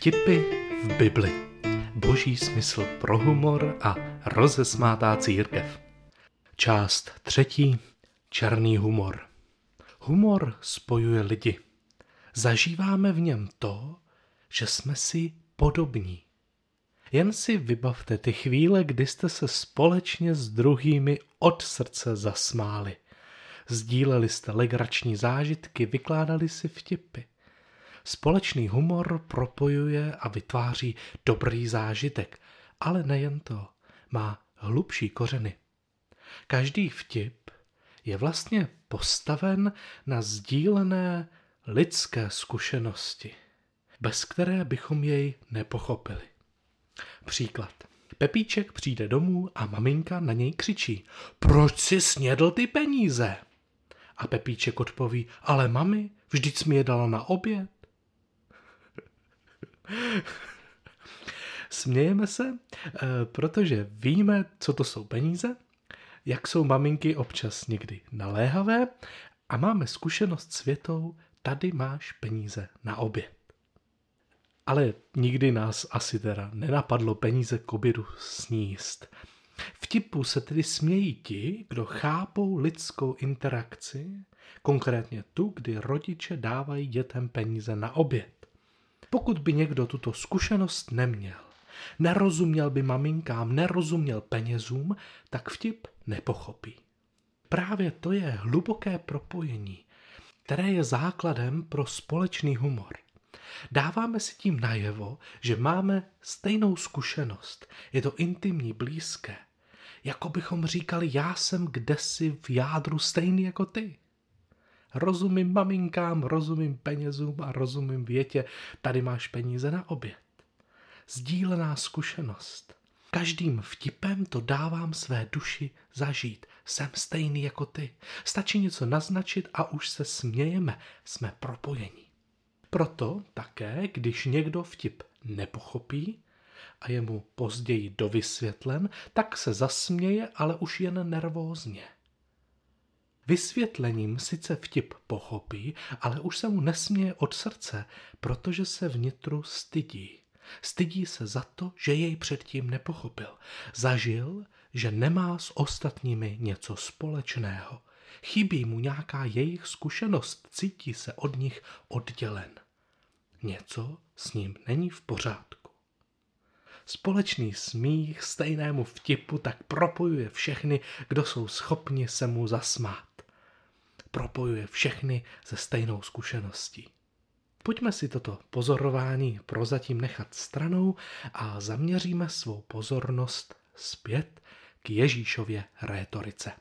Vtipy v Bibli. Boží smysl pro humor a rozesmátá církev. Část třetí. Černý humor. Humor spojuje lidi. Zažíváme v něm to, že jsme si podobní. Jen si vybavte ty chvíle, kdy jste se společně s druhými od srdce zasmáli. Sdíleli jste legrační zážitky, vykládali si vtipy. Společný humor propojuje a vytváří dobrý zážitek, ale nejen to, má hlubší kořeny. Každý vtip je vlastně postaven na sdílené lidské zkušenosti, bez které bychom jej nepochopili. Příklad. Pepíček přijde domů a maminka na něj křičí. Proč si snědl ty peníze? A Pepíček odpoví, ale mami, vždyť jsi mi je dala na oběd. Smějeme se, eh, protože víme, co to jsou peníze, jak jsou maminky občas někdy naléhavé a máme zkušenost s větou, tady máš peníze na oběd. Ale nikdy nás asi teda nenapadlo peníze k obědu sníst. Vtipu se tedy smějí ti, kdo chápou lidskou interakci, konkrétně tu, kdy rodiče dávají dětem peníze na oběd. Pokud by někdo tuto zkušenost neměl, nerozuměl by maminkám, nerozuměl penězům, tak vtip nepochopí. Právě to je hluboké propojení, které je základem pro společný humor. Dáváme si tím najevo, že máme stejnou zkušenost. Je to intimní, blízké. Jako bychom říkali, já jsem kdesi v jádru stejný jako ty. Rozumím maminkám, rozumím penězům a rozumím větě, tady máš peníze na oběd. Sdílená zkušenost. Každým vtipem to dávám své duši zažít. Jsem stejný jako ty. Stačí něco naznačit a už se smějeme. Jsme propojení. Proto také, když někdo vtip nepochopí a je mu později dovysvětlen, tak se zasměje, ale už jen nervózně. Vysvětlením sice vtip pochopí, ale už se mu nesměje od srdce, protože se vnitru stydí. Stydí se za to, že jej předtím nepochopil. Zažil, že nemá s ostatními něco společného. Chybí mu nějaká jejich zkušenost, cítí se od nich oddělen. Něco s ním není v pořádku. Společný smích stejnému vtipu tak propojuje všechny, kdo jsou schopni se mu zasmát propojuje všechny se stejnou zkušeností. Pojďme si toto pozorování prozatím nechat stranou a zaměříme svou pozornost zpět k Ježíšově rétorice.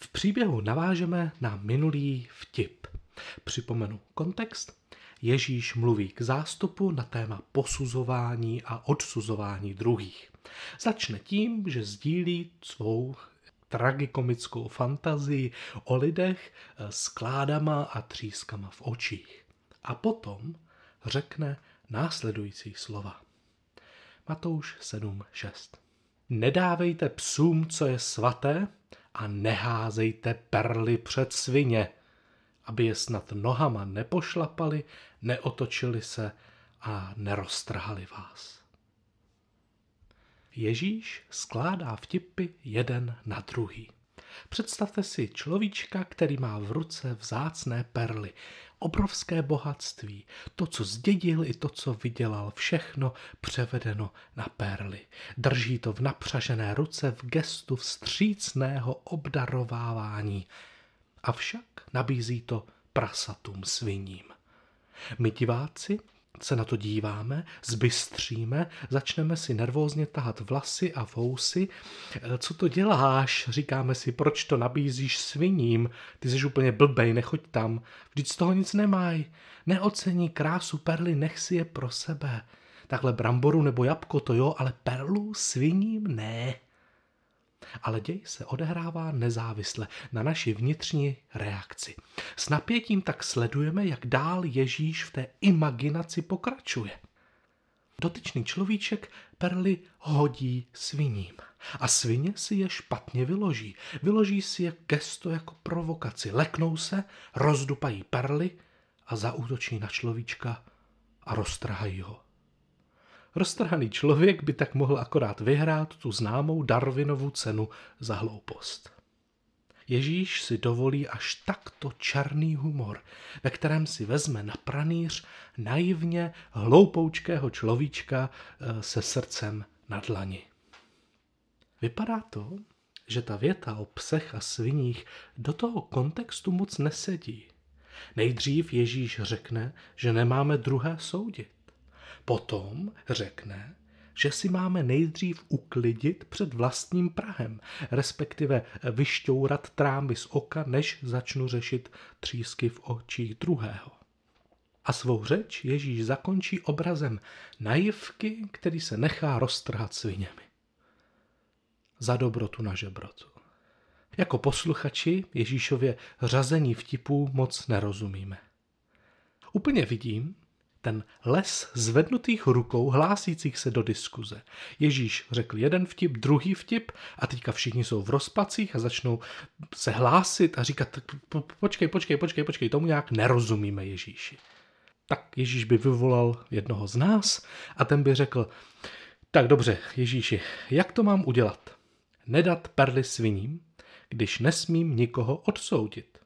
V příběhu navážeme na minulý vtip. Připomenu kontext. Ježíš mluví k zástupu na téma posuzování a odsuzování druhých. Začne tím, že sdílí svou tragikomickou fantazii o lidech eh, s kládama a třískama v očích. A potom řekne následující slova. Matouš 7.6 Nedávejte psům, co je svaté, a neházejte perly před svině, aby je snad nohama nepošlapali, neotočili se a neroztrhali vás. Ježíš skládá vtipy jeden na druhý. Představte si človíčka, který má v ruce vzácné perly, obrovské bohatství, to, co zdědil i to, co vydělal, všechno převedeno na perly. Drží to v napřažené ruce v gestu vstřícného obdarovávání. Avšak nabízí to prasatům sviním. My diváci se na to díváme, zbystříme, začneme si nervózně tahat vlasy a vousy. E, co to děláš? Říkáme si, proč to nabízíš sviním? Ty jsi úplně blbej, nechoď tam. Vždyť z toho nic nemají. Neocení krásu perly, nech si je pro sebe. Takhle bramboru nebo jabko to jo, ale perlu sviním ne ale děj se odehrává nezávisle na naši vnitřní reakci. S napětím tak sledujeme, jak dál Ježíš v té imaginaci pokračuje. Dotyčný človíček perly hodí sviním. A svině si je špatně vyloží. Vyloží si je gesto jako provokaci. Leknou se, rozdupají perly a zaútočí na človíčka a roztrhají ho. Roztrhaný člověk by tak mohl akorát vyhrát tu známou Darwinovu cenu za hloupost. Ježíš si dovolí až takto černý humor, ve kterém si vezme na pranýř naivně hloupoučkého človíčka eh, se srdcem na dlani. Vypadá to, že ta věta o psech a sviních do toho kontextu moc nesedí. Nejdřív Ježíš řekne, že nemáme druhé soudit. Potom řekne, že si máme nejdřív uklidit před vlastním Prahem, respektive vyšťourat trámy z oka, než začnu řešit třísky v očích druhého. A svou řeč Ježíš zakončí obrazem naivky, který se nechá roztrhat sviněmi. Za dobrotu na žebrotu. Jako posluchači Ježíšově řazení vtipů moc nerozumíme. Úplně vidím, ten les zvednutých rukou hlásících se do diskuze. Ježíš řekl jeden vtip, druhý vtip a teďka všichni jsou v rozpacích a začnou se hlásit a říkat, počkej, počkej, počkej, počkej, tomu nějak nerozumíme Ježíši. Tak Ježíš by vyvolal jednoho z nás a ten by řekl, tak dobře, Ježíši, jak to mám udělat? Nedat perly sviním, když nesmím nikoho odsoudit.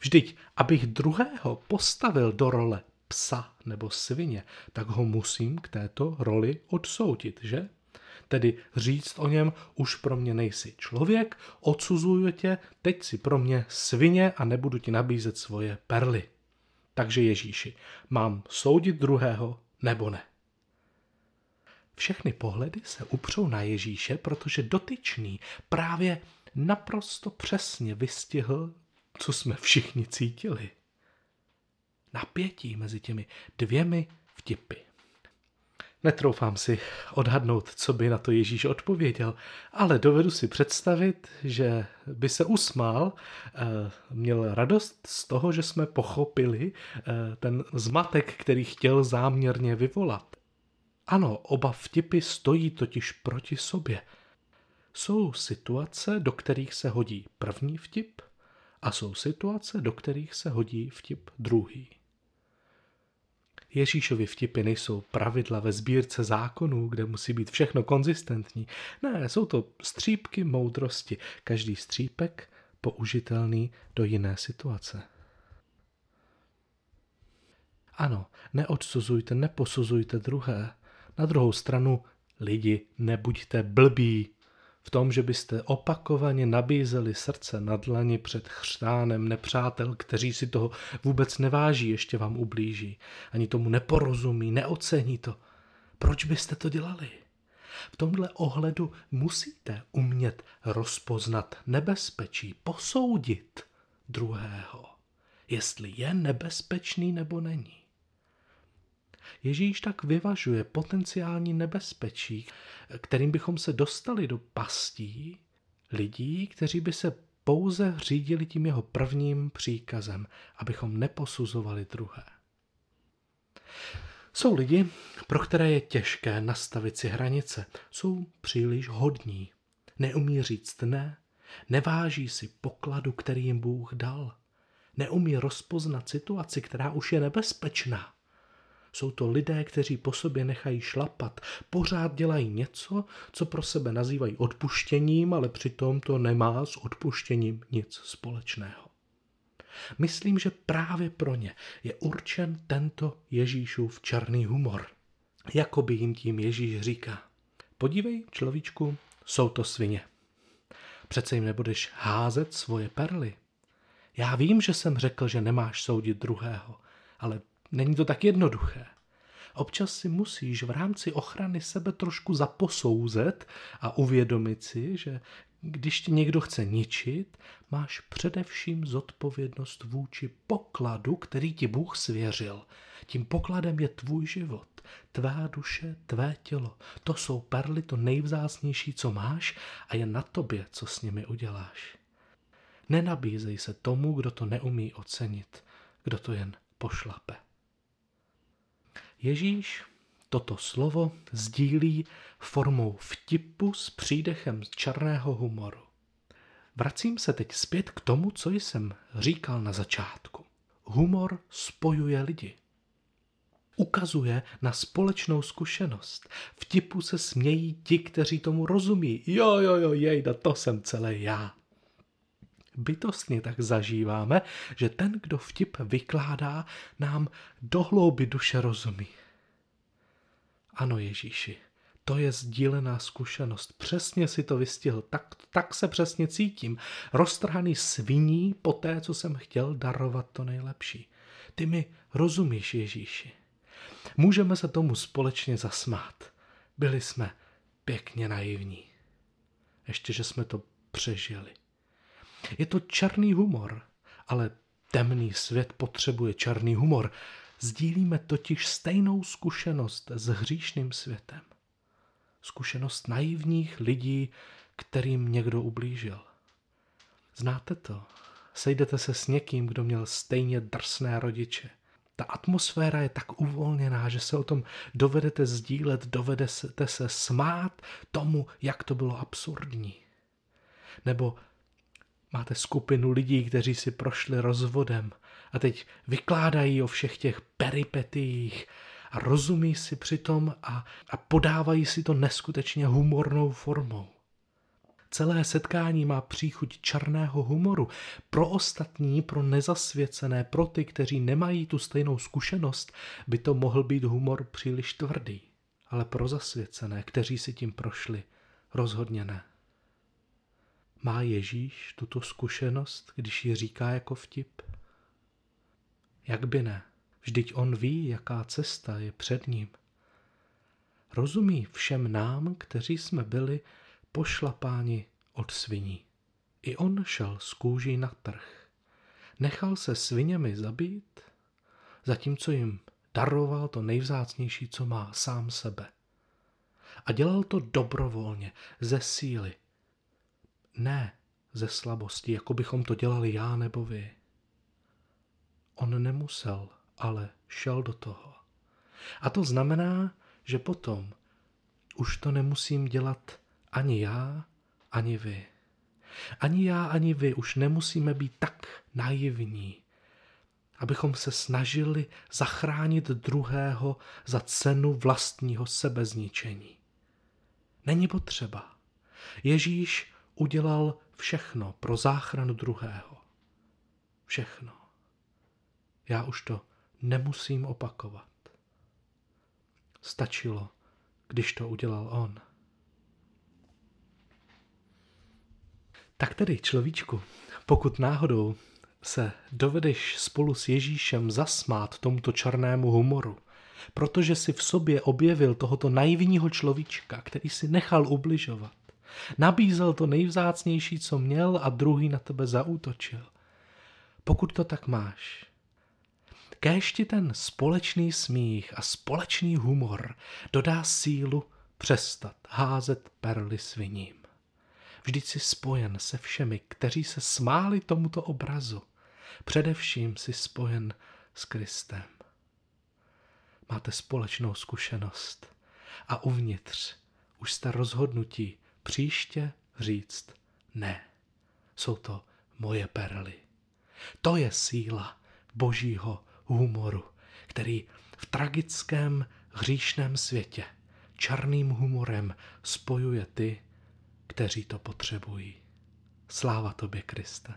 Vždyť, abych druhého postavil do role psa nebo svině, tak ho musím k této roli odsoudit, že? Tedy říct o něm, už pro mě nejsi člověk, odsuzuju tě, teď si pro mě svině a nebudu ti nabízet svoje perly. Takže Ježíši, mám soudit druhého nebo ne? Všechny pohledy se upřou na Ježíše, protože dotyčný právě naprosto přesně vystihl, co jsme všichni cítili napětí mezi těmi dvěmi vtipy. Netroufám si odhadnout, co by na to Ježíš odpověděl, ale dovedu si představit, že by se usmál, eh, měl radost z toho, že jsme pochopili eh, ten zmatek, který chtěl záměrně vyvolat. Ano, oba vtipy stojí totiž proti sobě. Jsou situace, do kterých se hodí první vtip a jsou situace, do kterých se hodí vtip druhý. Ježíšovi vtipy nejsou pravidla ve sbírce zákonů, kde musí být všechno konzistentní. Ne, jsou to střípky moudrosti, každý střípek použitelný do jiné situace. Ano, neodsuzujte, neposuzujte druhé. Na druhou stranu, lidi, nebuďte blbí, v tom, že byste opakovaně nabízeli srdce na dlani před chřtánem nepřátel, kteří si toho vůbec neváží, ještě vám ublíží. Ani tomu neporozumí, neocení to. Proč byste to dělali? V tomhle ohledu musíte umět rozpoznat nebezpečí, posoudit druhého, jestli je nebezpečný nebo není. Ježíš tak vyvažuje potenciální nebezpečí, kterým bychom se dostali do pastí lidí, kteří by se pouze řídili tím jeho prvním příkazem, abychom neposuzovali druhé. Jsou lidi, pro které je těžké nastavit si hranice, jsou příliš hodní, neumí říct ne, neváží si pokladu, který jim Bůh dal, neumí rozpoznat situaci, která už je nebezpečná. Jsou to lidé, kteří po sobě nechají šlapat, pořád dělají něco, co pro sebe nazývají odpuštěním, ale přitom to nemá s odpuštěním nic společného. Myslím, že právě pro ně je určen tento Ježíšův černý humor. Jakoby jim tím Ježíš říká. Podívej, človíčku, jsou to svině. Přece jim nebudeš házet svoje perly. Já vím, že jsem řekl, že nemáš soudit druhého, ale Není to tak jednoduché. Občas si musíš v rámci ochrany sebe trošku zaposouzet a uvědomit si, že když ti někdo chce ničit, máš především zodpovědnost vůči pokladu, který ti Bůh svěřil. Tím pokladem je tvůj život, tvá duše, tvé tělo. To jsou perly, to nejvzácnější, co máš a je na tobě, co s nimi uděláš. Nenabízej se tomu, kdo to neumí ocenit, kdo to jen pošlape. Ježíš toto slovo sdílí formou vtipu s přídechem z černého humoru. Vracím se teď zpět k tomu, co jsem říkal na začátku. Humor spojuje lidi. ukazuje na společnou zkušenost. Vtipu se smějí ti, kteří tomu rozumí. Jo, jo, jo, jejda, to jsem celé já. Bytostně tak zažíváme, že ten, kdo vtip vykládá, nám do hlouby duše rozumí. Ano, Ježíši, to je sdílená zkušenost. Přesně si to vystihl. Tak, tak se přesně cítím. Roztrhaný sviní po té, co jsem chtěl darovat to nejlepší. Ty mi rozumíš, Ježíši. Můžeme se tomu společně zasmát. Byli jsme pěkně naivní. Ještě, že jsme to přežili. Je to černý humor, ale temný svět potřebuje černý humor. Sdílíme totiž stejnou zkušenost s hříšným světem. Zkušenost naivních lidí, kterým někdo ublížil. Znáte to? Sejdete se s někým, kdo měl stejně drsné rodiče. Ta atmosféra je tak uvolněná, že se o tom dovedete sdílet, dovedete se smát tomu, jak to bylo absurdní. Nebo máte skupinu lidí, kteří si prošli rozvodem a teď vykládají o všech těch peripetiích a rozumí si přitom a, a podávají si to neskutečně humornou formou. Celé setkání má příchuť černého humoru. Pro ostatní, pro nezasvěcené, pro ty, kteří nemají tu stejnou zkušenost, by to mohl být humor příliš tvrdý. Ale pro zasvěcené, kteří si tím prošli, rozhodně ne. Má Ježíš tuto zkušenost, když ji říká jako vtip? Jak by ne? Vždyť on ví, jaká cesta je před ním. Rozumí všem nám, kteří jsme byli pošlapáni od sviní. I on šel z kůží na trh. Nechal se sviněmi zabít, zatímco jim daroval to nejvzácnější, co má, sám sebe. A dělal to dobrovolně, ze síly. Ne ze slabosti, jako bychom to dělali já nebo vy. On nemusel, ale šel do toho. A to znamená, že potom už to nemusím dělat ani já, ani vy. Ani já, ani vy už nemusíme být tak naivní, abychom se snažili zachránit druhého za cenu vlastního sebezničení. Není potřeba. Ježíš udělal všechno pro záchranu druhého. Všechno. Já už to nemusím opakovat. Stačilo, když to udělal on. Tak tedy, človíčku, pokud náhodou se dovedeš spolu s Ježíšem zasmát tomuto černému humoru, protože si v sobě objevil tohoto naivního človíčka, který si nechal ubližovat, nabízel to nejvzácnější, co měl a druhý na tebe zaútočil. Pokud to tak máš, kéž ti ten společný smích a společný humor dodá sílu přestat házet perly sviním. Vždyť si spojen se všemi, kteří se smáli tomuto obrazu. Především si spojen s Kristem. Máte společnou zkušenost a uvnitř už jste rozhodnutí příště říct ne. Jsou to moje perly. To je síla božího humoru, který v tragickém hříšném světě černým humorem spojuje ty, kteří to potřebují. Sláva tobě, Kriste.